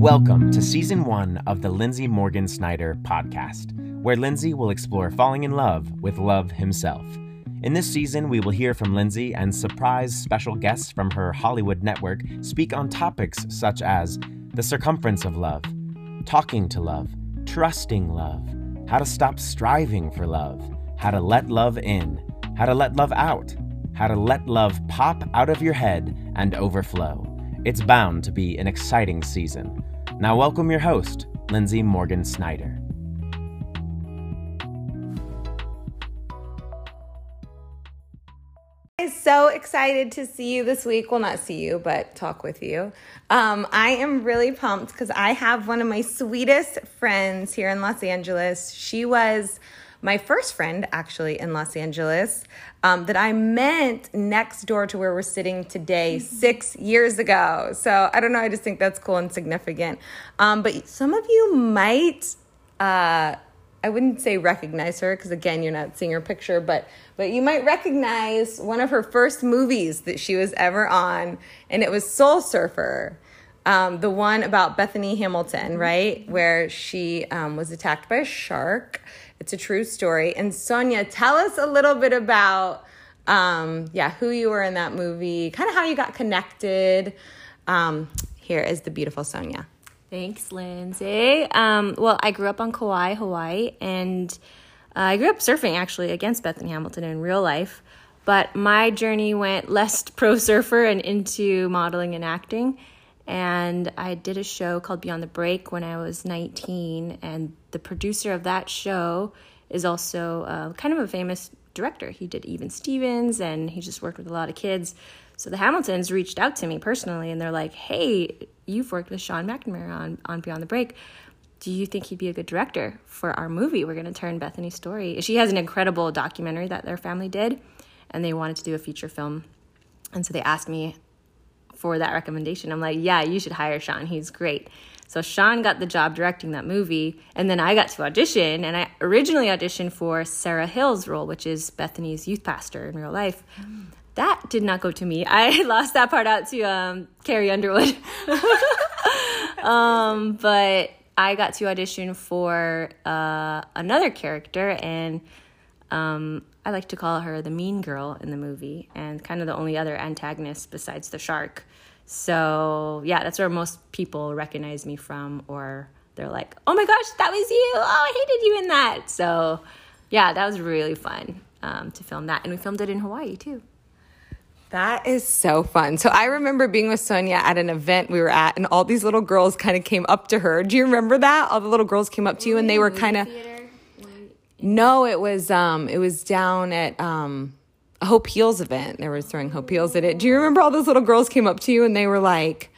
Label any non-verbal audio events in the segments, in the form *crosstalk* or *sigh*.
Welcome to season one of the Lindsay Morgan Snyder podcast, where Lindsay will explore falling in love with love himself. In this season, we will hear from Lindsay and surprise special guests from her Hollywood network speak on topics such as the circumference of love, talking to love, trusting love, how to stop striving for love, how to let love in, how to let love out, how to let love pop out of your head and overflow. It's bound to be an exciting season. Now, welcome your host, Lindsay Morgan Snyder. So excited to see you this week. Well, not see you, but talk with you. Um, I am really pumped because I have one of my sweetest friends here in Los Angeles. She was my first friend, actually, in Los Angeles, um, that I met next door to where we're sitting today six years ago. So I don't know. I just think that's cool and significant. Um, but some of you might. Uh, I wouldn't say recognize her because again, you're not seeing her picture, but but you might recognize one of her first movies that she was ever on, and it was Soul Surfer, um, the one about Bethany Hamilton, right, where she um, was attacked by a shark. It's a true story. And Sonya, tell us a little bit about um, yeah who you were in that movie, kind of how you got connected. Um, here is the beautiful Sonya. Thanks, Lindsay. Um, well, I grew up on Kauai, Hawaii, and uh, I grew up surfing actually against Bethany Hamilton in real life. But my journey went less *laughs* pro surfer and into modeling and acting. And I did a show called Beyond the Break when I was 19. And the producer of that show is also uh, kind of a famous director. He did Even Stevens and he just worked with a lot of kids. So the Hamiltons reached out to me personally and they're like, hey, you've worked with Sean McNamara on, on Beyond the Break. Do you think he'd be a good director for our movie? We're going to turn Bethany's story. She has an incredible documentary that their family did, and they wanted to do a feature film. And so they asked me for that recommendation. I'm like, yeah, you should hire Sean. He's great. So Sean got the job directing that movie, and then I got to audition. And I originally auditioned for Sarah Hill's role, which is Bethany's youth pastor in real life. Mm that did not go to me. I *laughs* lost that part out to um, Carrie Underwood. *laughs* um, but I got to audition for uh, another character, and um, I like to call her the mean girl in the movie, and kind of the only other antagonist besides the shark. So yeah, that's where most people recognize me from, or they're like, "Oh my gosh, that was you! Oh, I hated you in that." So yeah, that was really fun um, to film that, and we filmed it in Hawaii too. That is so fun. So I remember being with Sonya at an event we were at, and all these little girls kind of came up to her. Do you remember that? All the little girls came up to you, and they were kind of. No, it was um, it was down at um, a Hope Heals event. They were throwing Hope Heals at it. Do you remember all those little girls came up to you and they were like,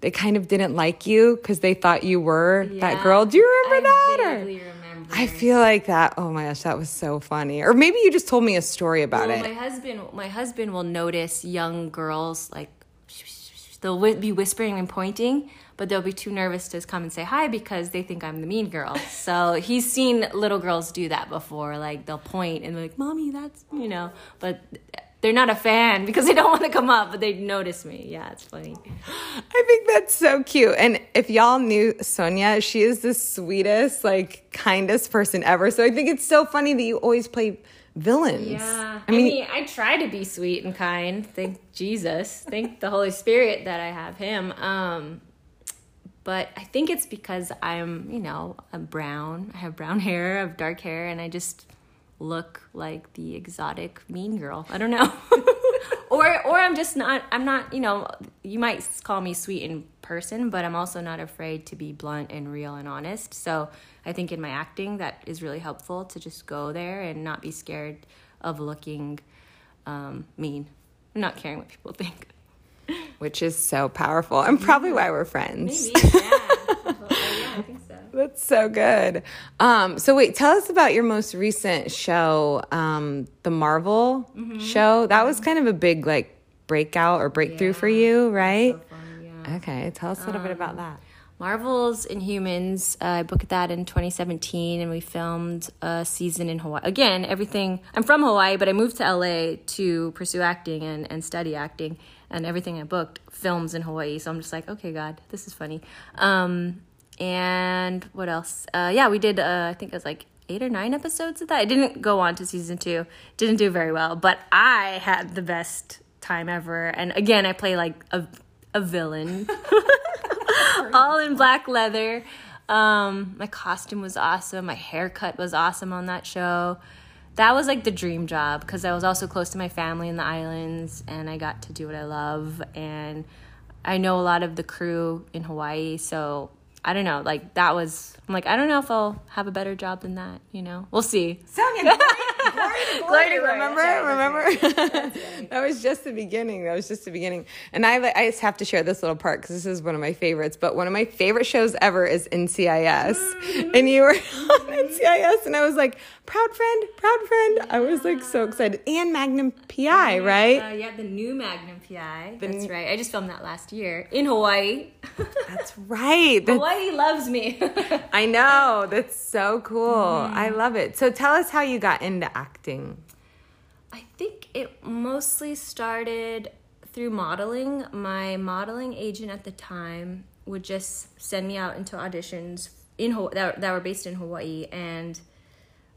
they kind of didn't like you because they thought you were yeah, that girl. Do you remember I that? Or? Remember. I feel like that. Oh my gosh, that was so funny. Or maybe you just told me a story about well, it. My husband, my husband will notice young girls like they'll be whispering and pointing, but they'll be too nervous to come and say hi because they think I'm the mean girl. *laughs* so he's seen little girls do that before. Like they'll point and like, "Mommy, that's you know," but they're not a fan *laughs* because they don't want to come up, but they notice me. Yeah, it's funny. I think that's so cute. And if y'all knew Sonya, she is the sweetest, like kindest person ever. So I think it's so funny that you always play villains. Yeah. I mean, I, mean, I try to be sweet and kind. Thank Jesus. Thank the Holy Spirit that I have him. Um, but I think it's because I'm, you know, I'm brown. I have brown *laughs* hair, I have dark hair, and I just look like the exotic mean girl. I don't know. *laughs* or or I'm just not I'm not, you know, you might call me sweet in person, but I'm also not afraid to be blunt and real and honest. So, I think in my acting that is really helpful to just go there and not be scared of looking um, mean. not caring what people *laughs* think. Which is so powerful and probably why we're friends. Maybe, yeah. yeah, I think so. *laughs* That's so good. Um, so wait, tell us about your most recent show, um, the Marvel mm-hmm. show. That was kind of a big like breakout or breakthrough yeah. for you, right? So fun, yeah. Okay, tell us a little um, bit about um, that. Marvel's Inhumans. Uh, I booked that in 2017, and we filmed a season in Hawaii. Again, everything. I'm from Hawaii, but I moved to LA to pursue acting and, and study acting. And everything I booked films in Hawaii. So I'm just like, okay, God, this is funny. Um, and what else? Uh, yeah, we did. Uh, I think it was like eight or nine episodes of that. I didn't go on to season two. Didn't do very well, but I had the best time ever. And again, I play like a a villain, *laughs* all in black leather. Um, my costume was awesome. My haircut was awesome on that show. That was like the dream job because I was also close to my family in the islands and I got to do what I love. And I know a lot of the crew in Hawaii, so I don't know. Like that was. I'm like I don't know if I'll have a better job than that. You know, we'll see. Sonya, glory, to glory, to glory. remember, remember. *laughs* that was just the beginning. That was just the beginning. And I, I just have to share this little part because this is one of my favorites. But one of my favorite shows ever is NCIS, and you were on NCIS, and I was like, proud friend, proud friend. I was like so excited. And Magnum PI, right? Uh, yeah, the new Magnum PI. That's right. I just filmed that last year in Hawaii. That's right. That's- *laughs* Hawaii loves me. *laughs* I know. That's so cool. I love it. So tell us how you got into acting. I think it mostly started through modeling. My modeling agent at the time would just send me out into auditions in that, that were based in Hawaii and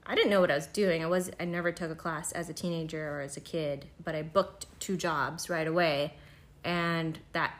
I didn't know what I was doing. I was I never took a class as a teenager or as a kid, but I booked two jobs right away and that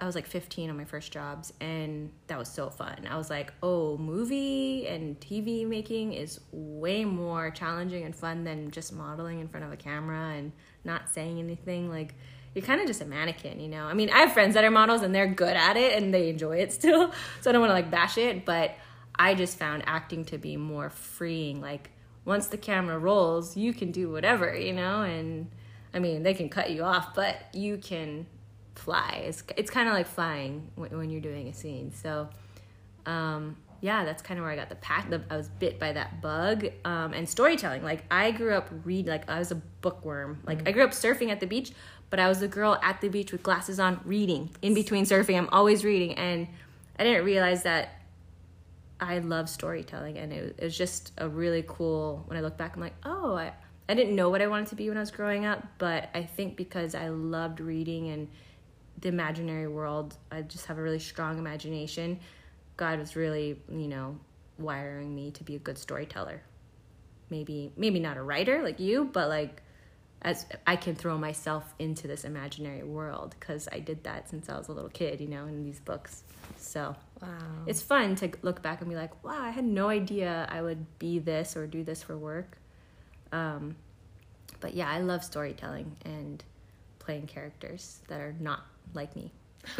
I was like 15 on my first jobs and that was so fun. I was like, "Oh, movie and TV making is way more challenging and fun than just modeling in front of a camera and not saying anything like you're kind of just a mannequin, you know. I mean, I have friends that are models and they're good at it and they enjoy it *laughs* still. So I don't want to like bash it, but I just found acting to be more freeing. Like once the camera rolls, you can do whatever, you know, and I mean, they can cut you off, but you can fly. It's it's kind of like flying when, when you're doing a scene. So, um, yeah, that's kind of where I got the pack. The, I was bit by that bug. Um, and storytelling. Like I grew up read like I was a bookworm. Like I grew up surfing at the beach, but I was the girl at the beach with glasses on, reading in between surfing. I'm always reading, and I didn't realize that I love storytelling, and it, it was just a really cool. When I look back, I'm like, oh, I I didn't know what I wanted to be when I was growing up, but I think because I loved reading and the imaginary world, I just have a really strong imagination. God was really, you know, wiring me to be a good storyteller. Maybe maybe not a writer like you, but like as I can throw myself into this imaginary world because I did that since I was a little kid, you know, in these books. So Wow. it's fun to look back and be like, wow, I had no idea I would be this or do this for work. Um, but yeah, I love storytelling and playing characters that are not like me. *laughs*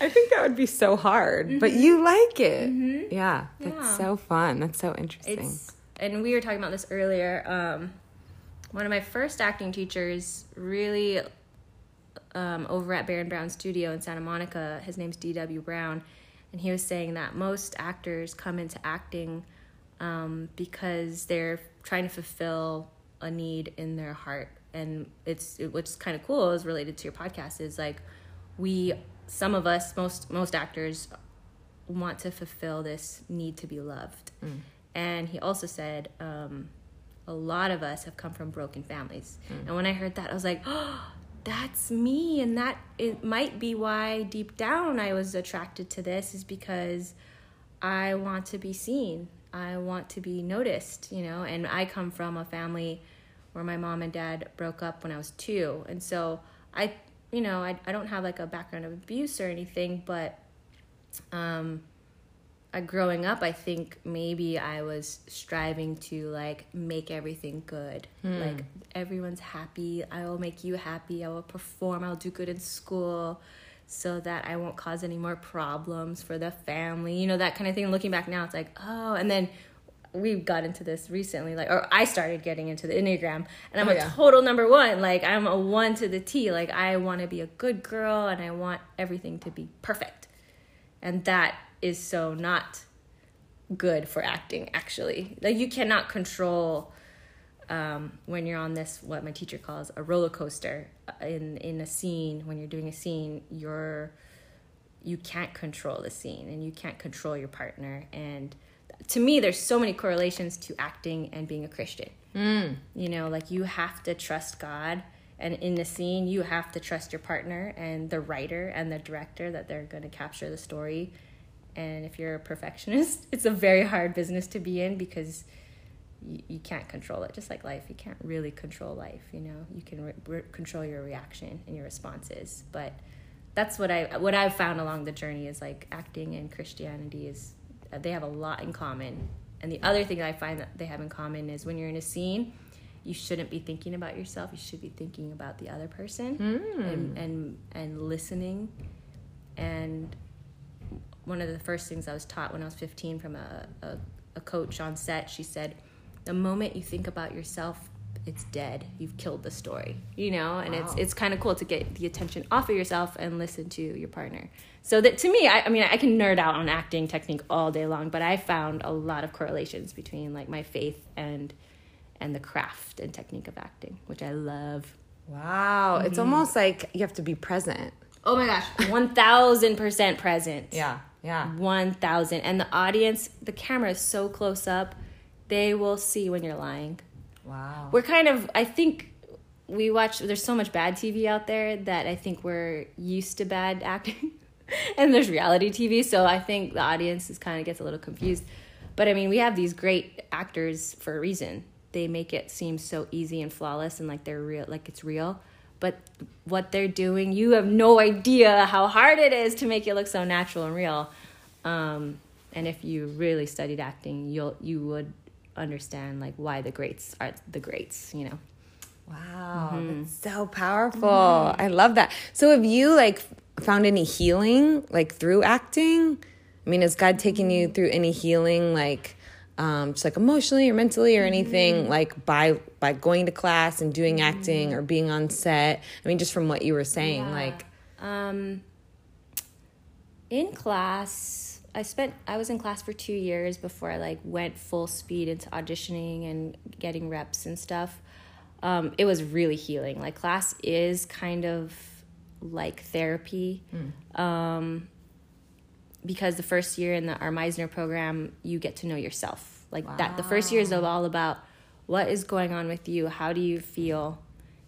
I think that would be so hard, but you like it. Yeah, that's Yeah. so fun. That's so interesting. It's and we were talking about this earlier. Um, one of my first acting teachers really um, over at Baron Brown Studio in Santa Monica. His name's D.W. Brown, and he was saying that most actors come into acting um, because they're trying to fulfill a need in their heart. And it's it, what's kind of cool is related to your podcast is like we some of us most most actors want to fulfill this need to be loved. And he also said, um, a lot of us have come from broken families. And when I heard that, I was like, oh, *gasps* that's me. And that it might be why deep down I was attracted to this, is because I want to be seen. I want to be noticed, you know. And I come from a family where my mom and dad broke up when I was two. And so I, you know, I, I don't have like a background of abuse or anything, but um, uh, growing up, I think maybe I was striving to like make everything good. Like everyone's happy. I will make you happy. I will perform. I'll do good in school so that I won't cause any more problems for the family. You know, that kind of thing. Looking back now, it's like, oh, and then we got into this recently, like, or I started getting into the Enneagram, and I'm Oh, a yeah. total number one. Like, I'm a one to the T. Like, I want to be a good girl and I want everything to be perfect. And that is so not good for acting, actually. Like, you cannot control um, when you're on this, what my teacher calls a roller coaster uh, in, in a scene. When you're doing a scene, you're you can't control the scene and you can't control your partner and to me there's so many correlations to acting and being a christian mm. you know like you have to trust god And in the scene, you have to trust your partner and the writer and the director that they're going to capture the story. And if you're a perfectionist, *laughs* it's a very hard business to be in because you, you can't control it. Just like life, you can't really control life. You know, you can re- re- control your reaction and your responses, but that's what I what I've found along the journey is like acting and Christianity is they have a lot in common. And the other thing that I find that they have in common is when you're in a scene, you shouldn't be thinking about yourself. You should be thinking about the other person Mm. and, and and listening. And one of the first things I was taught when I was 15 from a, a, a coach on set, she said, "The moment you think about yourself, it's dead. You've killed the story." You know, and it's Wow. it's kind of cool to get the attention off of yourself and listen to your partner. So that to me, I, I mean, I can nerd out on acting technique all day long, but I found a lot of correlations between like my faith and and the craft and technique of acting, which I love. Wow. It's mm-hmm. almost like you have to be present. Oh my gosh, one thousand percent present. *laughs* Yeah. Yeah. one thousand, and the audience, the camera is so close up, they will see when you're lying. Wow. We're kind of, I think. We watch. There's so much bad TV out there that I think we're used to bad acting, *laughs* and there's reality TV. So I think the audience is kind of gets a little confused. But I mean, we have these great actors for a reason. They make it seem so easy and flawless, and like they're real, like it's real. But what they're doing, you have no idea how hard it is to make it look so natural and real. Um, and if you really studied acting, you'll you would understand like why the greats are the greats. You know. Wow, Mm-hmm. that's so powerful. I love that. So, have you like found any healing like through acting? I mean, has God taken you through any healing, like um, just like emotionally or mentally or anything, Mm-hmm. like by by going to class and doing acting or being on set? I mean, just from what you were saying, Yeah. like Um, in class, I spent I was in class for two years before I like went full speed into auditioning and getting reps and stuff. Um, it was really healing. Like class is kind of like therapy. Um, because the first year in the our Meisner program, you get to know yourself. Like that, the first year is all about what is going on with you. How do you feel?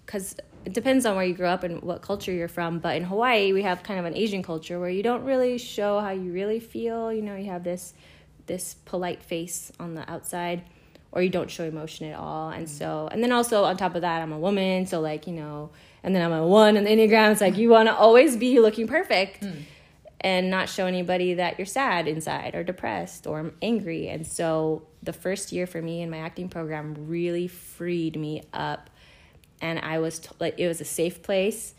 Because it depends on where you grew up and what culture you're from. But in Hawaii, we have kind of an Asian culture where you don't really show how you really feel. You know, you have this this polite face on the outside, or you don't show emotion at all. And mm. so, and then also on top of that, I'm a woman, so like you know, and then I'm a one in the enneagram. It's like you want to always be looking perfect hmm. and not show anybody that you're sad inside or depressed or angry. And so the first year for me in my acting program really freed me up. And I was t- like, it was a safe place.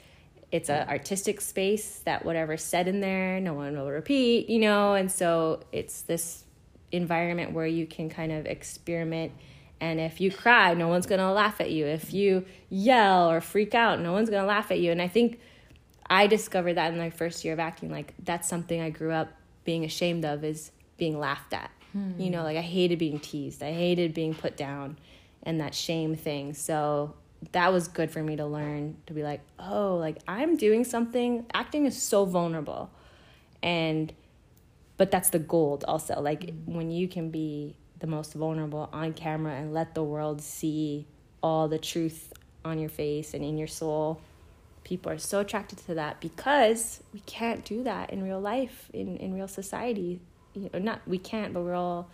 It's an artistic space that whatever's said in there, no one will repeat, you know? And so it's this environment where you can kind of experiment. And if you cry, no one's gonna laugh at you. If you yell or freak out, no one's gonna laugh at you. And I think I discovered that in my first year of acting. Like that's something I grew up being ashamed of is being laughed at. Hmm. You know, like I hated being teased. I hated being put down and that shame thing. So that was good for me to learn to be like, oh, like I'm doing something. Acting is so vulnerable. And but that's the gold also. Like when you can be the most vulnerable on camera and let the world see all the truth on your face and in your soul people are so attracted to that because we can't do that in real life in, in real society you know, not we can't but we're all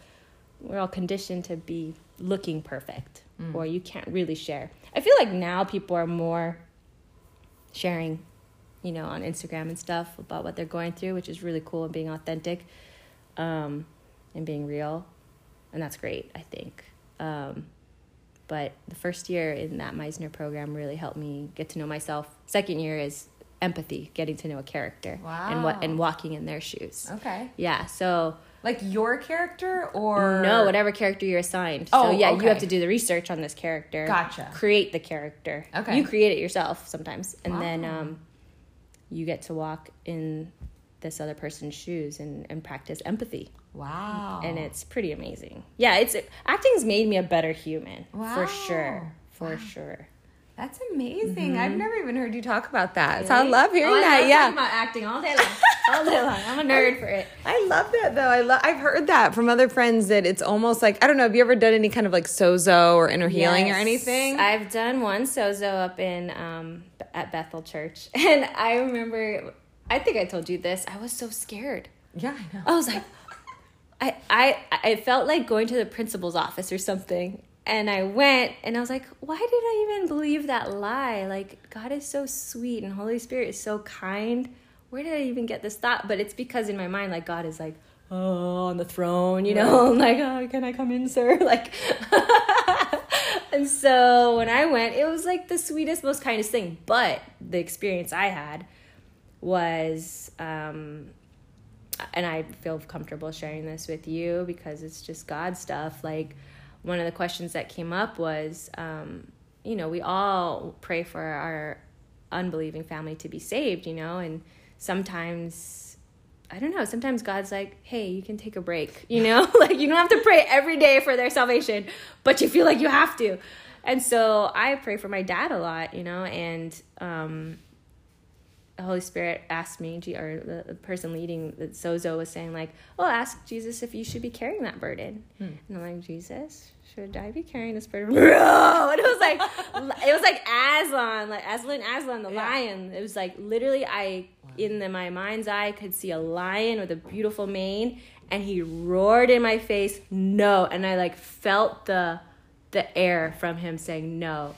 we're all conditioned to be looking perfect or you can't really share. I feel like now people are more sharing you know on instagram and stuff about what they're going through which is really cool and being authentic um, and being real. And that's great i think. Um, but the first year in that Meisner program really helped me get to know myself. Second year is empathy, getting to know a character and what and walking in their shoes. okay, Yeah, so like your character or no, whatever character you're assigned. Oh, so yeah, you have to do the research on this character. Gotcha. Create the character. Okay. You create it yourself sometimes, and then um, you get to walk in this other person's shoes and, and practice empathy. Wow, and it's pretty amazing. Yeah, it's acting's made me a better human Wow. for sure, for sure. That's amazing. I've never even heard you talk about that. So I Mm-hmm. Love hearing Oh, I that. love yeah. talking about acting all day long. all day long. I'm a *laughs* nerd for it. I love that though. I love. I've heard that from other friends that it's almost like I don't know. Have you ever done any kind of like sozo or inner healing or anything? I've done one sozo up in um, at Bethel Church, *laughs* and I remember. I think I told you this. I was so scared. yeah, I know. I was like, I I I felt like going to the principal's office or something. And I went and I was like, why did I even believe that lie? Like God is so sweet and Holy Spirit is so kind. Where did I even get this thought? But it's because in my mind, like God is like, oh, on the throne, you know, I'm *laughs* like, oh, can I come in, sir? *laughs* Like, *laughs* and so when I went, it was like the sweetest, most kindest thing. But the experience I had was, um, and I feel comfortable sharing this with you because it's just God stuff. Like, one of the questions that came up was, um, you know, we all pray for our unbelieving family to be saved, you know, and sometimes I don't know. Sometimes God's like, hey, you can take a break, *laughs* you know? *laughs* like, you don't have to pray every day for their salvation, but you feel like you have to. And so I pray for my dad a lot, you know, and um, the Holy Spirit asked me, or the, person leading the Sozo was saying, like, oh, ask Jesus if you should be carrying that burden. Hmm. And I'm like, Jesus, should I be carrying this burden? No! *laughs* And it was like, *laughs* it was like Aslan, like Aslan, Aslan, the lion. It was like literally, I, in the, my mind's eye, could see a lion with a beautiful mane, and he roared in my face, no. And I like felt the, the air from him saying no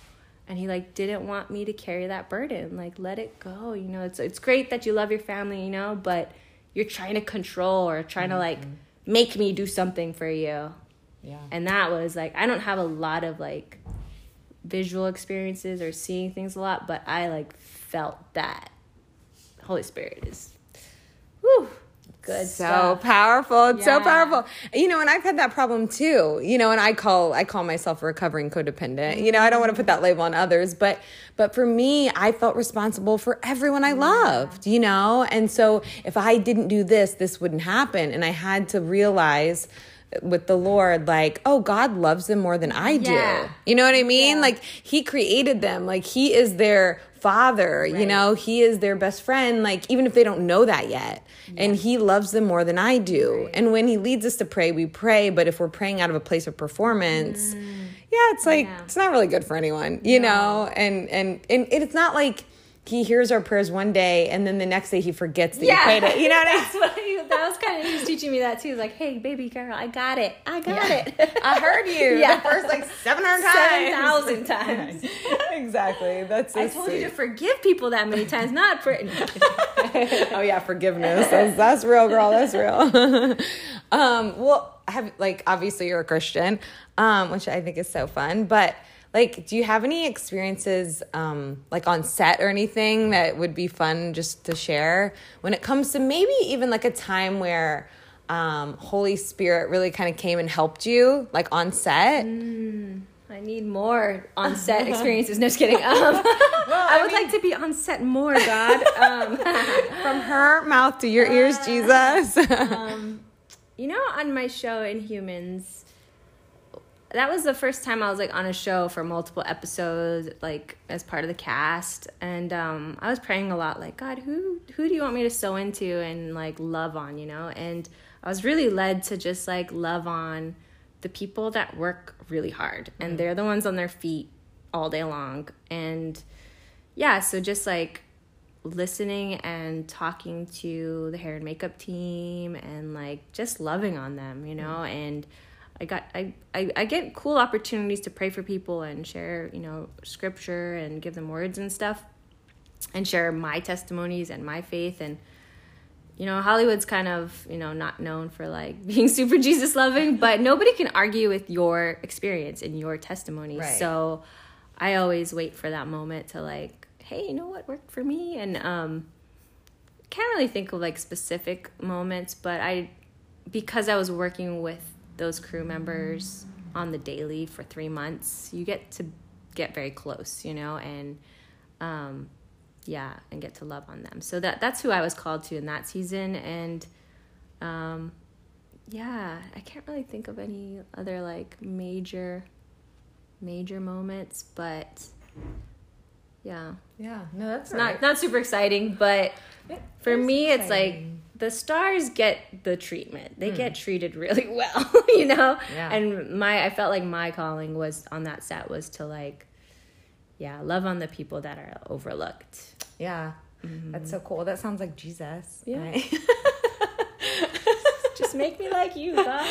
and he like didn't want me to carry that burden. Like let it go you know? It's it's great that you love your family you know but you're trying to control or trying to like mm-hmm. make me do something for you. Yeah. and that was like i don't have a lot of like visual experiences or seeing things a lot but i like felt that holy spirit is whew, good so stuff. powerful it's so powerful. You know and i've had that problem too. You know and i call i call myself a recovering codependent. You know i don't mm-hmm. want to put that label on others but but for me i felt responsible for everyone i loved you know? And so if i didn't do this this wouldn't happen. And i had to realize with the lord like oh god loves them more than i do. Yeah. you know what i mean? Like he created them. Like he is their father you know he is their best friend like even if they don't know that yet. And he loves them more than i do. And when he leads us to pray we pray but if we're praying out of a place of performance mm. yeah it's like Yeah. it's not really good for anyone you know? And and and it's not like he hears our prayers one day and then the next day he forgets that you prayed it you know what i mean That's what he, that was kind of he was teaching me that too. He was like, "Hey, baby girl, I got it. I got it. *laughs* I heard you Yeah. the first like 700 *laughs* times. 7,000 times. *laughs* exactly. That's so I told you to forgive people that many times, not for. oh yeah, forgiveness. That's, that's real, girl. That's real. um, well, have like obviously you're a Christian, um, which I think is so fun. But like, do you have any experiences um, like on set or anything that would be fun just to share when it comes to maybe even like a time where um, Holy Spirit really kind of came and helped you, like on set? I need more on set *laughs* experiences. No, just kidding. Um, I would like to be on set more, God. Um, *laughs* From her mouth to your ears, Jesus. you know, on my show Inhumans, that was the first time I was like on a show for multiple episodes, like as part of the cast, and um, I was praying a lot, like God, who who do you want me to sew into and like love on, you know? And I was really led to just like love on the people that work really hard, and they're the ones on their feet all day long, and yeah, so just like listening and talking to the hair and makeup team and like just loving on them, you know, and I got I, I, I get cool opportunities to pray for people and share, you know, scripture and give them words and stuff and share my testimonies and my faith and you know, Hollywood's kind of, you know, not known for like *laughs* being super Jesus loving, but nobody can argue with your experience and your testimony. Right. So I always wait for that moment to like, hey, you know what worked for me? And um can't really think of like specific moments, but I because I was working with those crew members on the daily for 3 months, you get to get very close, you know, and um yeah and get to love on them so that that's who i was called to in that season and um yeah i can't really think of any other like major major moments but yeah. Yeah. No, that's Not not super exciting, but for me it's like exciting. The stars get the treatment. They get hmm. treated really *laughs* well, *laughs* you know? Yeah. And my I felt like my calling was on that set was to like yeah, love on the people that are overlooked. Yeah. Mm-hmm. That's so cool. That sounds like Jesus. Yeah. right? *laughs* Just make me like you, God.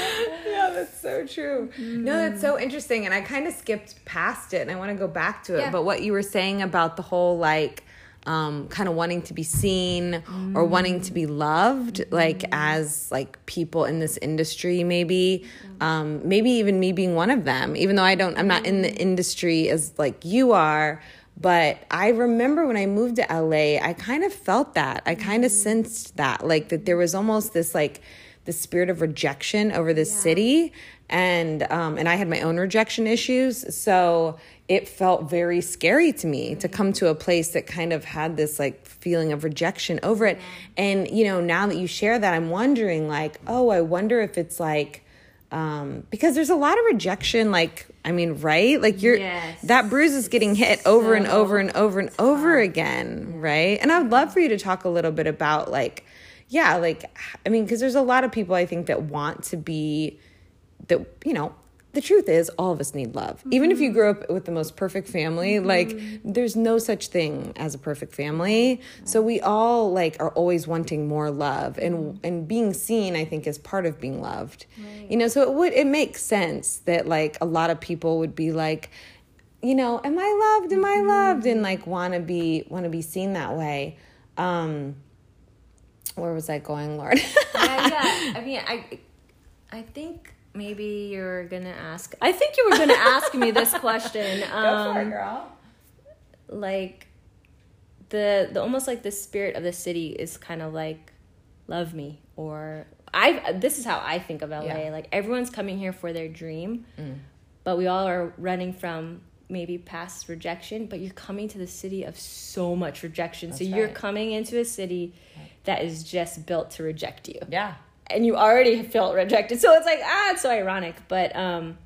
yeah, that's so true. No, that's so mm-hmm. interesting. And I kind of skipped past it and I want to go back to it. Yeah. But what you were saying about the whole like, um, kind of wanting to be seen or wanting to be loved, like as like people in this industry, maybe, um, maybe even me being one of them. Even though I don't, I'm not in the industry as like you are, but I remember when I moved to LA, I kind of felt that. I kind of sensed that, like that there was almost this like the spirit of rejection over this city, and um, and I had my own rejection issues, so it felt very scary to me to come to a place that kind of had this like feeling of rejection over it. And you know, now that you share that, I'm wondering like, oh, I wonder if it's like um because there's a lot of rejection like i mean right like you're Yes. that bruise is getting hit over and over and over and over again right and i would love for you to talk a little bit about like yeah like i mean because there's a lot of people i think that want to be that you know the truth is all of us need love. Even if you mm-hmm. grew up with the most perfect family mm-hmm. like there's no such thing as a perfect family. So we all like are always wanting more love and mm-hmm. and being seen i think is part of being loved. You know so it would it makes sense that like a lot of people would be like you know am i loved? Am i loved? and like want to be want to be seen that way. Um where was i going lord? Yeah, *laughs* yeah. I mean, I, I think maybe you're gonna ask. I think you were gonna ask me this question. *laughs* Um, girl like the the almost like the spirit of the city is kind of like love me or I this is how I think of LA Yeah. like everyone's coming here for their dream but we all are running from maybe past rejection but you're coming to the city of so much rejection so That's you're coming into a city that is just built to reject you yeah and you already felt rejected. So it's like, ah, it's so ironic. But um,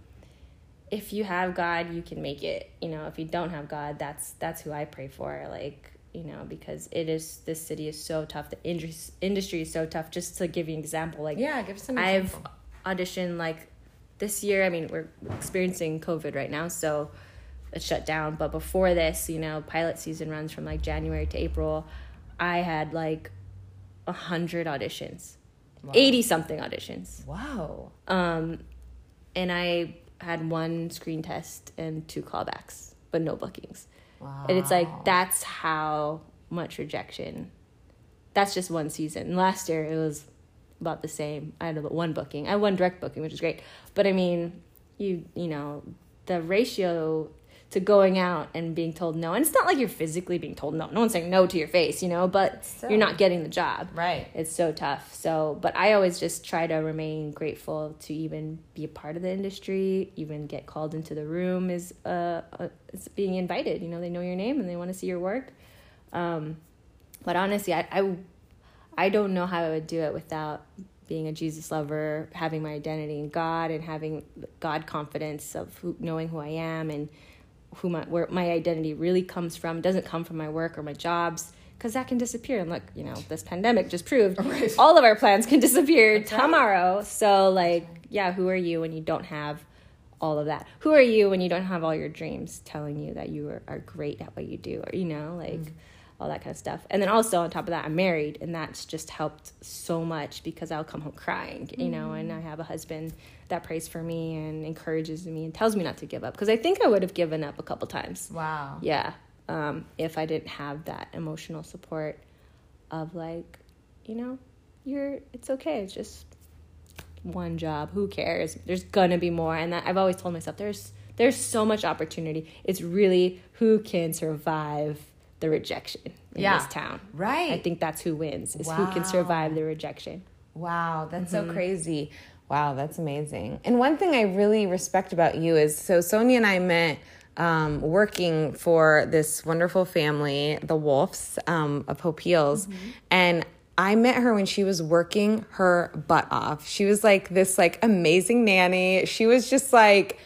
if you have God, you can make it. You know, if you don't have God, that's that's who I pray for. Like, you know, because it is this city is so tough. The industry industry is so tough. Just to give you an example, like Yeah, give an I've auditioned like this year. I mean, we're experiencing COVID right now, so it's shut down. But before this, you know, pilot season runs from like January to April. I had like a hundred auditions, eighty something auditions, wow um, and I had one screen test and two callbacks, but no bookings. wow And it's like that's how much rejection. That's just one season. Last year it was about the same. I had one booking. I had one direct booking, which is great. But I mean, you you know, the ratio to going out and being told no, and it's not like you're physically being told no. No one's saying no to your face, you know, but Still. you're not getting the job. Right. It's so tough. So, but I always just try to remain grateful to even be a part of the industry, even get called into the room is uh, uh is being invited. You know, they know your name and they want to see your work. Um, but honestly, I, I I don't know how I would do it without being a Jesus lover, having my identity in God, and having God confidence of who, knowing who I am and who my where my identity really comes from. It doesn't come from my work or my jobs because that can disappear. And look, you know, this pandemic just proved *laughs* all of our plans can disappear tomorrow. So, like, yeah, who are you when you don't have all of that? Who are you when you don't have all your dreams telling you that you are, are great at what you do, or you know, like mm. All that kind of stuff. And then also on top of that, I'm married, and that's just helped so much because I'll come home crying, you know, and I have a husband that prays for me and encourages me and tells me not to give up because I think I would have given up a couple times. wow Yeah, um, if I didn't have that emotional support of like, you know, you're it's okay. It's just one job. Who cares? There's gonna be more, and that, I've always told myself there's there's so much opportunity. It's really who can survive the rejection in Yeah. this town. Right. I think that's who wins. Is who can survive the rejection. Wow, that's Mm-hmm. so crazy. Wow, that's amazing. And one thing I really respect about you is so Sonya and I met um, working for this wonderful family, the Wolves um, of Hope Heals, Mm-hmm. and I met her when she was working her butt off. She was like this like amazing nanny. She was just like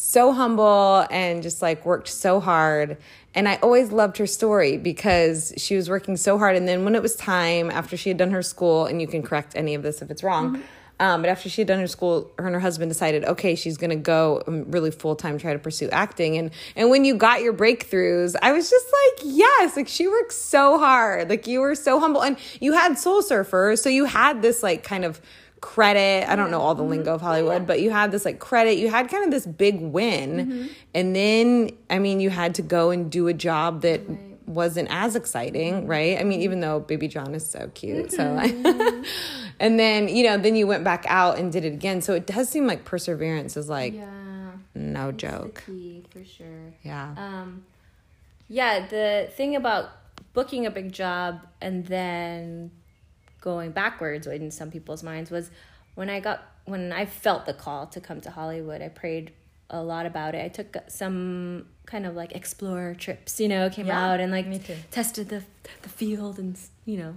so humble and just like worked so hard. And I always loved her story because she was working so hard. And then when it was time after she had done her school, and you can correct any of this if it's wrong. Mm-hmm. Um, but after she had done her school, her and her husband decided, okay, she's going to go really full time try to pursue acting. And and when you got your breakthroughs, I was just like, yes, like she worked so hard. Like you were so humble, and you had Soul Surfer, so you had this like kind of credit. I don't know all the mm-hmm. lingo of Hollywood, but you had this like credit. You had kind of this big win. Mm-hmm. And then, I mean, you had to go and do a job that right. wasn't as exciting, mm-hmm. right? I mean, even though Baby John is so cute. So, mm-hmm. *laughs* and then, you know, then you went back out and did it again. So it does seem like perseverance is like yeah. no it's joke. for sure. Yeah. Um, yeah. The thing about booking a big job and then going backwards in some people's minds was when I got when I felt the call to come to Hollywood. I prayed a lot about it. I took some kind of like explorer trips, you know, came yeah, out and like tested the the field and you know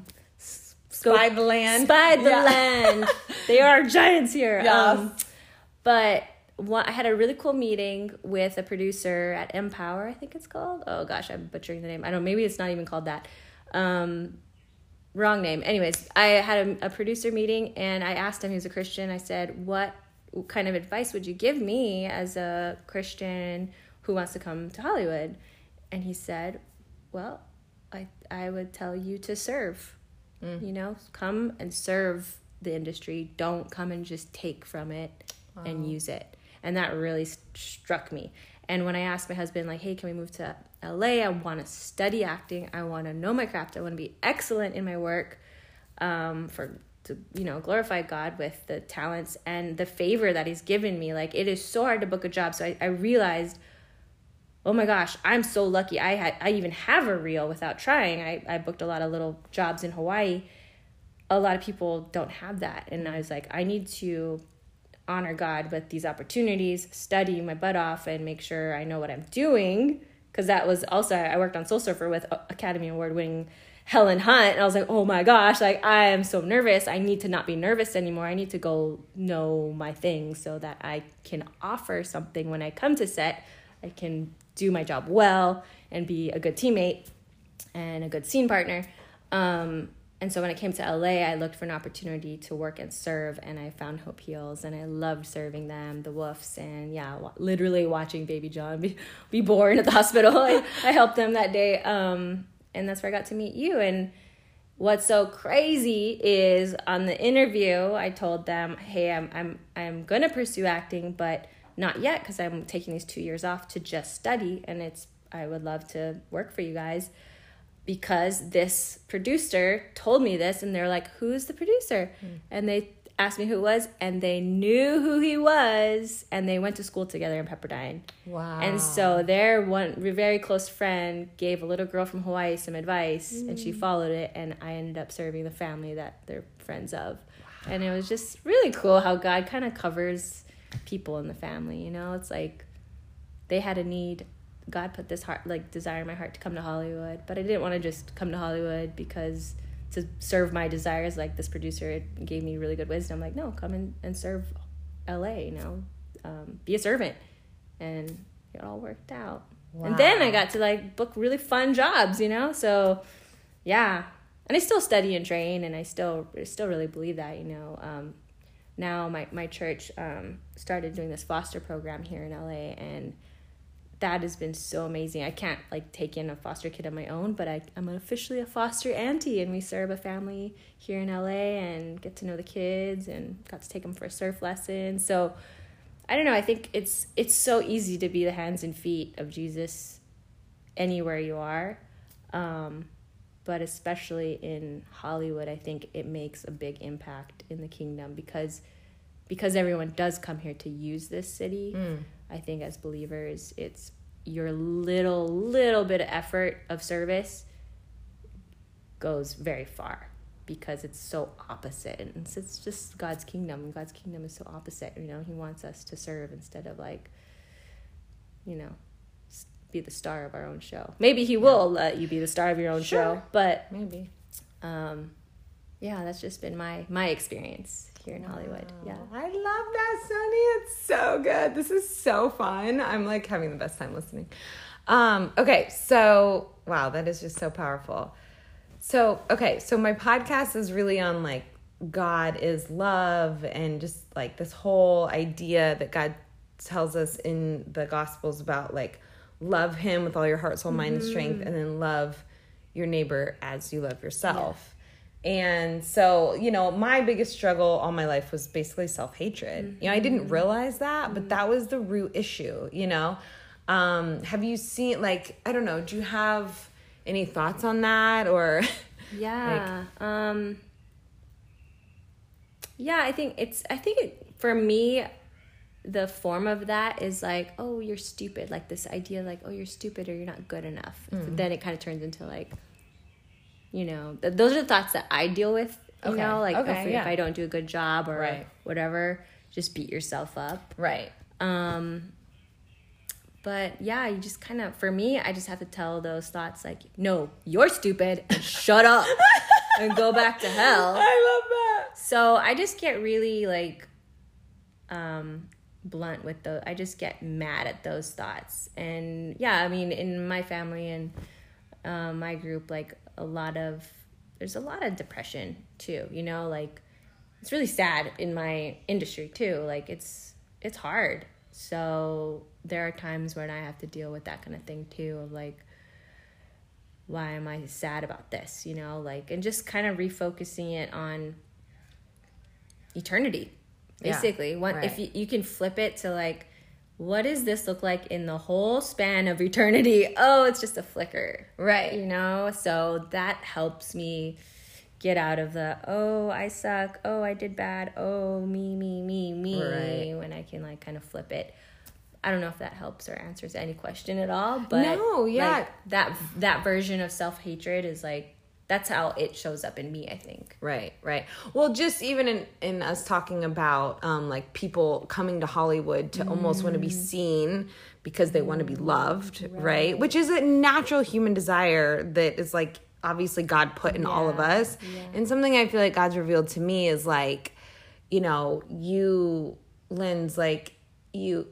spied the land. Spied the yeah. land. *laughs* they are giants here. Yes. Um, but one, I had a really cool meeting with a producer at Empower, I think it's called. Oh gosh, I'm butchering the name. I don't maybe it's not even called that. Um, wrong name. Anyways, I had a, a, producer meeting and I asked him, he was a Christian. I said, What kind of advice would you give me as a Christian who wants to come to Hollywood? And he said, Well, I, I would tell you to serve. Mm. You know, come and serve the industry. Don't come and just take from it wow. and use it. And that really st- struck me. And when I asked my husband, like, hey, can we move to LA? I want to study acting. I want to know my craft. I want to be excellent in my work um, for to you know glorify God with the talents and the favor that He's given me. Like it is so hard to book a job. So I, I realized, oh my gosh, I'm so lucky. I had I even have a reel without trying. I, I booked a lot of little jobs in Hawaii. A lot of people don't have that. And I was like, I need to honor God with these opportunities, study my butt off, and make sure I know what I'm doing. Because that was also, I worked on Soul Surfer with Academy Award winning Helen Hunt. And I was like, oh my gosh, like I am so nervous. I need to not be nervous anymore. I need to go know my thing so that I can offer something when I come to set. I can do my job well and be a good teammate and a good scene partner. Um, and so when I came to LA, I looked for an opportunity to work and serve, and I found Hope Heals, and I loved serving them, the Wolfs, and yeah, literally watching Baby John be, *laughs* be born at the hospital. I, *laughs* I helped them that day, um, and that's where I got to meet you. And what's so crazy is on the interview, I told them, "Hey, I'm I'm I'm gonna pursue acting, but not yet because I'm taking these two years off to just study, and it's I would love to work for you guys." Because this producer told me this and they're like who's the producer mm. and they asked me who it was and they knew who he was and they went to school together in pepperdine wow and so their one very close friend gave a little girl from hawaii some advice mm. and she hmm. followed it and i ended up serving the family that they're friends of wow. and it was just really cool how god kind of covers people in the family you know it's like they had a need God put this heart like desire in my heart to come to Hollywood, but I didn't want to just come to Hollywood because to serve my desires. Like this producer it gave me really good wisdom. Like no, come in and serve L.A. You know, um, be a servant, and it all worked out. Wow. And then I got to like book really fun jobs. You know, so yeah, and I still study and train, and I still I still really believe that. You know. Um, now my, my church um, started doing this foster program here in LA and that has been so amazing. I can't like take in a foster kid on my own, but I, I'm officially a foster auntie, and we serve a family here in LA and get to know the kids and got to take them for a surf lesson. So I don't know. I think it's it's so easy to be the hands and feet of Jesus anywhere you are, um, but especially in Hollywood, I think it makes a big impact in the kingdom because because everyone does come here to use this city. Mm I think as believers, it's your little, little bit of effort of service goes very far because it's so opposite. And it's just God's kingdom. And God's kingdom is so opposite. You know, He wants us to serve instead of like, you know, be the star of our own show. Maybe He will yeah. let you be the star of your own sure. show, but maybe. Um, yeah, that's just been my my experience here in Hollywood. Yeah. I love that, Sunny. It's so good. This is so fun. I'm like having the best time listening. Um, okay, so wow, that is just so powerful. So, okay, so my podcast is really on like God is love and just like this whole idea that God tells us in the Gospels about like love Him with all your heart, soul, mind, and strength, and then love your neighbor as you love yourself. And so, you know, my biggest struggle all my life was basically self hatred. You know, I didn't realize that, but that was the root issue, you know. Um, have you seen, like, I don't know, do you have any thoughts on that or? *laughs* Yeah. um Yeah, I think it's I think it, for me the form of that is like, oh, you're stupid, like this idea like, oh, you're stupid or you're not good enough. Then it kind of turns into like you know, th- those are the thoughts that I deal with, you Okay. know, like Okay, if, yeah. if I don't do a good job or Right. whatever, just beat yourself up. right. Um, but yeah, you just kind of, for me, I just have to tell those thoughts like, no, you're stupid and shut up *laughs* and go back to hell. I love that. So I just get really like, um, blunt with those. I just get mad at those thoughts. And yeah, I mean, in my family and um, my group, like a lot of, there's a lot of depression too, you know, like it's really sad in my industry too. Like it's, it's hard. So there are times when I have to deal with that kind of thing too of like, why am I sad about this? You know, like, and just kind of refocusing it on eternity, Yeah, basically. One, if you, you can flip it to like, what does this look like in the whole span of eternity? *laughs* Oh, it's just a flicker, Right. You know, so that helps me get out of the oh I suck, oh I did bad, oh me me me me Right. when I can like kind of flip it. I don't know if that helps or answers any question at all, but No, yeah. like, that that version of self hatred is like that's how it shows up in me. I think. Right, right. Well, just even in, in us talking about um, like people coming to Hollywood to almost want to be seen because they want to be loved, right. Which is a natural human desire that is like obviously God put in all of Yeah, us. And something I feel like God's revealed to me is like, you know, you, Linds like, you,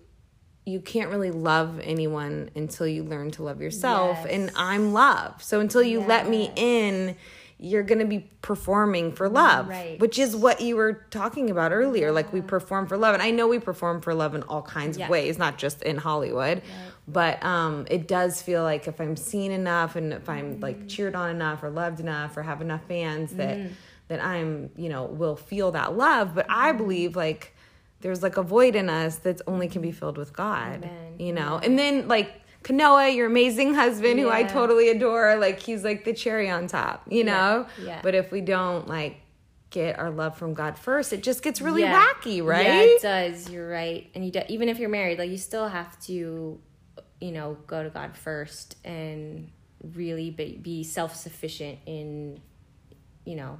you can't really love anyone until you learn to love yourself Yes. and i'm love so until you let me in you're going to be performing for love Right. which is what you were talking about earlier like we perform for love and i know we perform for love in all kinds Yeah. of ways not just in hollywood but um it does feel like if i'm seen enough and if i'm Mm. like cheered on enough or loved enough or have enough fans that Mm. that i'm you know will feel that love but i Mm-hmm. believe like there's like a void in us that's only can be filled with God, Amen. you know? And then like Kanoa, your amazing husband who I totally adore, like he's like the cherry on top, you know? yeah. But if we don't like get our love from God first, it just gets really Yeah. wacky, right? Yeah, it does. You're right. And you do, even if you're married, like you still have to, you know, go to God first and really be, be self sufficient in, you know,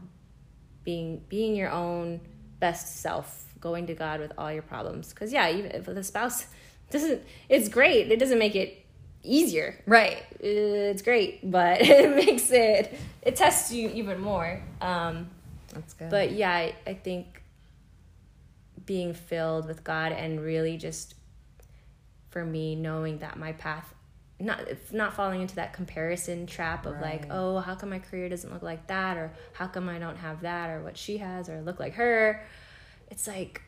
being being your own best self, going to God with all your problems. Because yeah, even if the spouse *laughs* doesn't, it's great. It doesn't make it easier. right. It's great, but *laughs* it makes it it tests you even more. Um, That's good. but yeah, I, I think being filled with God and really just for me knowing that my path not not falling into that comparison trap of like, oh, how come my career doesn't look like that or how come I don't have that or what she has or look like her. It's like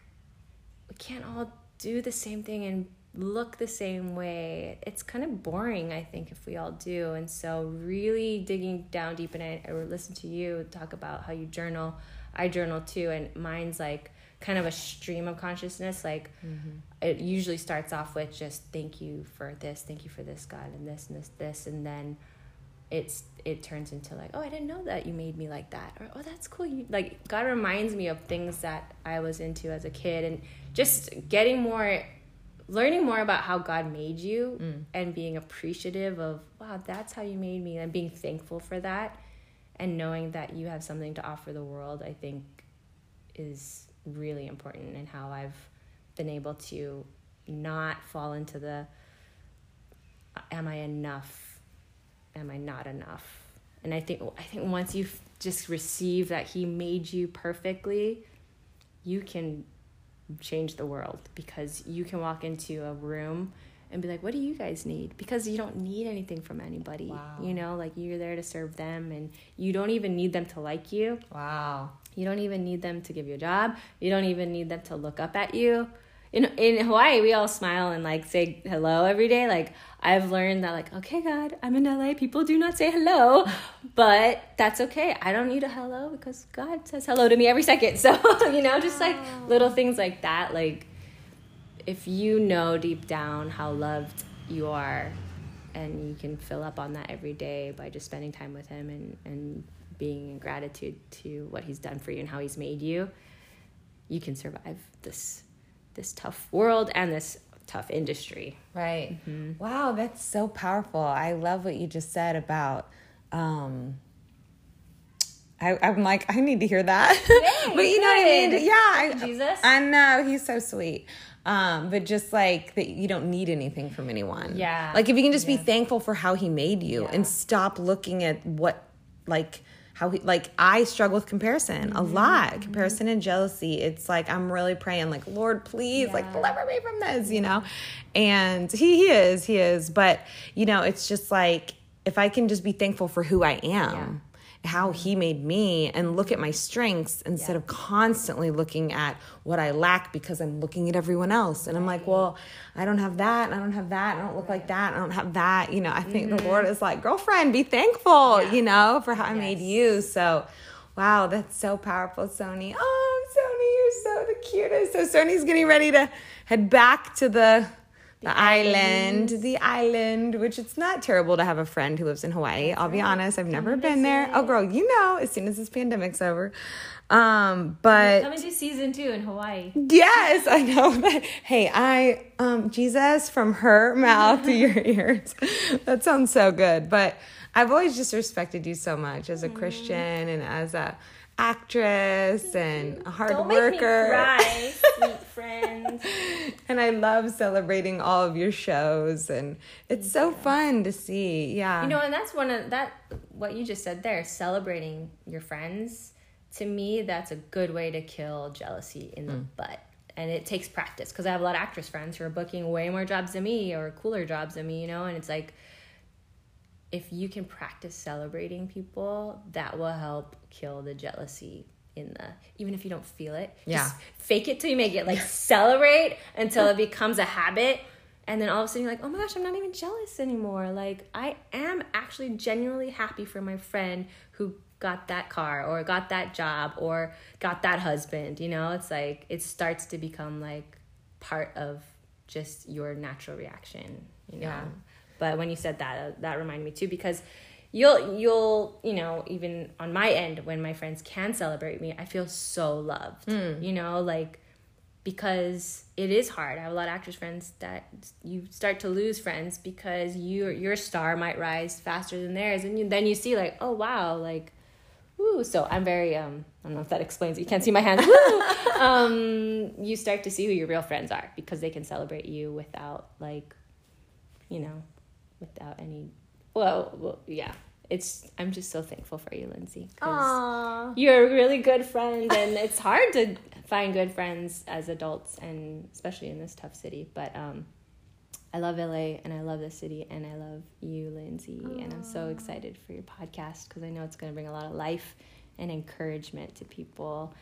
we can't all do the same thing and look the same way. It's kind of boring, I think, if we all do. And so, really digging down deep, and I, I listen to you talk about how you journal. I journal too, and mine's like kind of a stream of consciousness. Like, mm-hmm. it usually starts off with just thank you for this, thank you for this, God, and this, and this, this, and then it's it turns into like oh i didn't know that you made me like that. Or oh that's cool. You like god reminds me of things that i was into as a kid. And just getting more learning more about how god made you mm. and being appreciative of wow that's how you made me. And being thankful for that and knowing that you have something to offer the world i think is really important and how i've been able to not fall into the am i enough am I not enough? And I think I think once you just receive that he made you perfectly, you can change the world because you can walk into a room and be like, what do you guys need? Because you don't need anything from anybody. Wow. You know, like you're there to serve them and you don't even need them to like you. Wow. You don't even need them to give you a job. You don't even need them to look up at you. In in Hawaii, we all smile and like say hello every day. Like I've learned that like, okay, God, I'm in LA. People do not say hello, but that's okay. I don't need a hello because God says hello to me every second. *laughs* So, you know, just like little things like that like if you know deep down how loved you are and you can fill up on that every day by just spending time with him and, and being in gratitude to what he's done for you and how he's made you you can survive this this tough world and this tough industry Right. Wow, that's so powerful. I love what you just said about um I, I'm like, I need to hear that. *laughs* but you know what I mean? Yeah. I, Jesus. I know. He's so sweet. Um, but just like that you don't need anything from anyone. Yeah. Like if you can just be thankful for how he made you Yeah. and stop looking at what like how he like I struggle with comparison a Mm-hmm. lot. Comparison and jealousy. It's like I'm really praying, like, Lord, please, like deliver me from this, you know? And he, he is, he is. But, you know, it's just like if I can just be thankful for who I am, how he made me, and look at my strengths instead of constantly looking at what I lack because I'm looking at everyone else. And I'm like, well, I don't have that, I don't have that, I don't look like that, I don't have that. You know, I think the Lord mm-hmm. is like, girlfriend, be thankful, you know, for how I made you. So, wow, that's so powerful, Sony. Oh, Sony, you're so the cutest. So Sony's getting ready to head back to the the island, the island, which it's not terrible to have a friend who lives in Hawaii. I'll be honest, I've never been there. Oh, girl, you know, as soon as this pandemic's over. Um, but come into season two in hawaii Yes, I know. *laughs* Hey, I um Jesus from her *laughs* mouth to your ears. That sounds so good. But I've always just respected you so much as a Christian and as a actress and a hard don't worker. make me cry *laughs* sweet friend And I love celebrating all of your shows and it's so fun to see. Yeah. You know, and that's one of that what you just said there, celebrating your friends. To me, that's a good way to kill jealousy in the hmm. butt. And it takes practice because I have a lot of actress friends who are booking way more jobs than me or cooler jobs than me, you know, and it's like if you can practice celebrating people, that will help kill the jealousy in the even if you don't feel it. Yeah. Just fake it till you make it. Like *laughs* celebrate until it becomes a habit. And then all of a sudden you're like, oh my gosh, I'm not even jealous anymore. Like I am actually genuinely happy for my friend who got that car or got that job or got that husband. You know, it's like it starts to become like part of just your natural reaction. You know. Yeah. But when you said that, uh, that reminded me too because you'll you'll you know even on my end when my friends can celebrate me, I feel so loved. You know, like because it is hard. I have a lot of actress friends that you start to lose friends because your your star might rise faster than theirs, and you, then you see like, oh wow, like, ooh. So I'm very um I don't know if that explains it. You can't see my hands. *laughs* Um, you start to see who your real friends are because they can celebrate you without like, you know, without any. Well, well yeah. It's. I'm just so thankful for you, Lindsay. Aww. you're a really good friend and it's hard to find good friends as adults and especially in this tough city but um i love la and i love the city and i love you lindsay and i'm so excited for your podcast because i know it's going to bring a lot of life and encouragement to people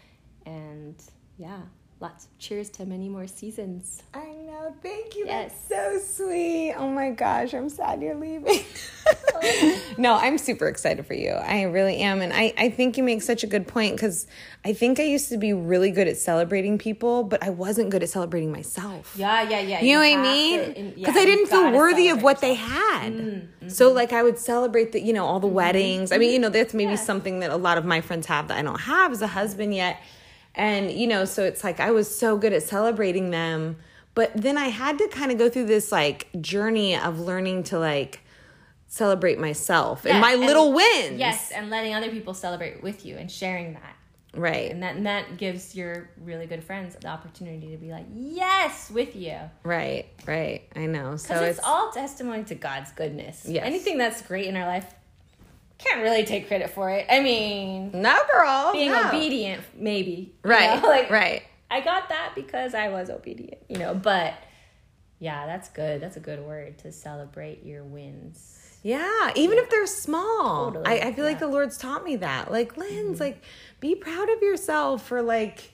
and yeah lots of cheers to many more seasons I know. Thank you. Yes. That's so sweet. Oh my gosh, I'm sad you're leaving. *laughs* no, I'm super excited for you. I really am. And I, I think you make such a good point because I think I used to be really good at celebrating people, but I wasn't good at celebrating myself. yeah yeah yeah You know what I mean? Because I didn't feel worthy of what they had. So, like, I would celebrate the, you know, all the weddings. I mean, you know, that's maybe something that a lot of my friends have that I don't have as a husband yet. And, you know, so it's like I was so good at celebrating them. But then I had to kind of go through this, like, journey of learning to, like, celebrate myself and my and- little wins. yes and letting other people celebrate with you and sharing that Right. and that and that gives your really good friends the opportunity to be like yes with you Right. Right. I know. So it's, it's, all testimony to god's goodness Yes. anything that's great in our life can't really take credit for it i mean no, girl. being no. obedient maybe you Right. know? *laughs* like right. I got that because I was obedient, you know. But yeah, that's good. That's a good word to celebrate your wins. Yeah, even if they're small. Totally, I, I feel like the Lord's taught me that. Like, Linds, like, be proud of yourself for like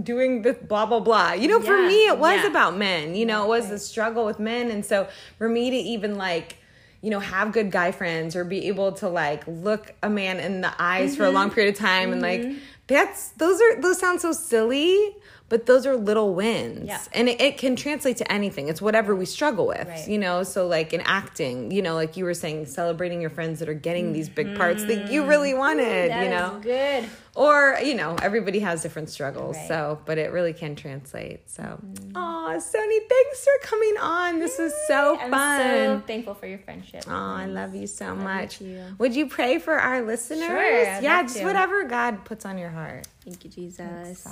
doing the blah blah blah. You know, for me it was yeah. about men. You know, it was the struggle with men. And so for me to even like you know, have good guy friends or be able to like look a man in the eyes for a Mm-hmm. long period of time and like that's those are those sound so silly, but those are little wins. Yeah. And it, it can translate to anything. It's whatever we struggle with, Right. you know. So like in acting, you know, like you were saying, celebrating your friends that are getting these big parts that you really wanted, Mm-hmm. That you know. good. Or, you know, everybody has different struggles. Right. So, but it really can translate. So, oh, Sony, thanks for coming on. This was so I'm fun. so thankful for your friendship. Oh, I love you so much. you. Would you pray for our listeners? Sure, yeah, just to. whatever God puts on your heart. Thank you, Jesus.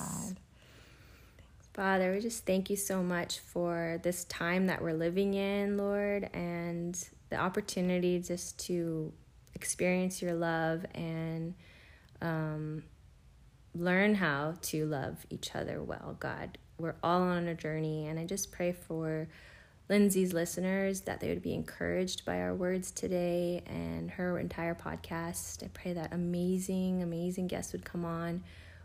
Father, we just thank you so much for this time that we're living in, Lord, and the opportunity just to experience your love and um, learn how to love each other well, God. We're all on a journey, and I just pray for Lindsay's listeners that they would be encouraged by our words today and her entire podcast. I pray that amazing, amazing guests would come on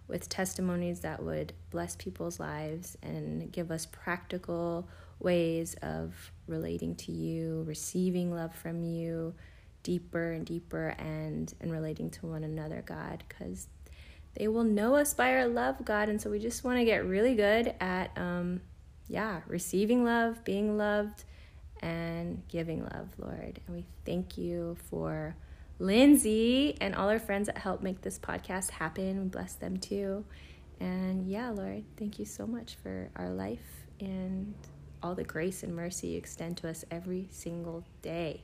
with testimonies that would bless people's lives and give us practical ways of relating to you, receiving love from you deeper and deeper and and relating to one another, God, cuz they will know us by our love, God, and so we just want to get really good at um yeah, receiving love, being loved, and giving love, Lord. And we thank you for Lindsay and all our friends that help make this podcast happen. We bless them too. And yeah, Lord, thank you so much for our life and all the grace and mercy you extend to us every single day.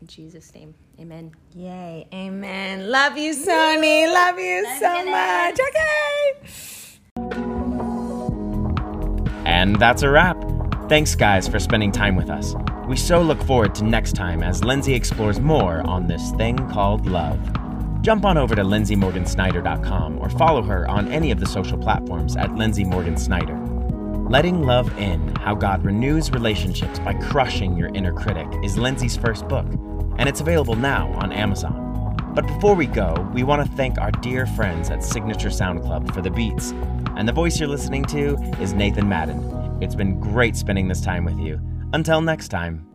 In Jesus' name, amen. Yay. Amen. Love you, Sony. Love you so you, much. Okay. And that's a wrap. Thanks, guys, for spending time with us. We so look forward to next time as Lindsay explores more on this thing called love. Jump on over to lindsaymorgansnyder.com or follow her on any of the social platforms at Lindsay Morgan Snyder. Letting Love In How God Renews Relationships by Crushing Your Inner Critic is Lindsay's first book, and it's available now on Amazon. But before we go, we want to thank our dear friends at Signature Sound Club for the beats. And the voice you're listening to is Nathan Madden. It's been great spending this time with you. Until next time.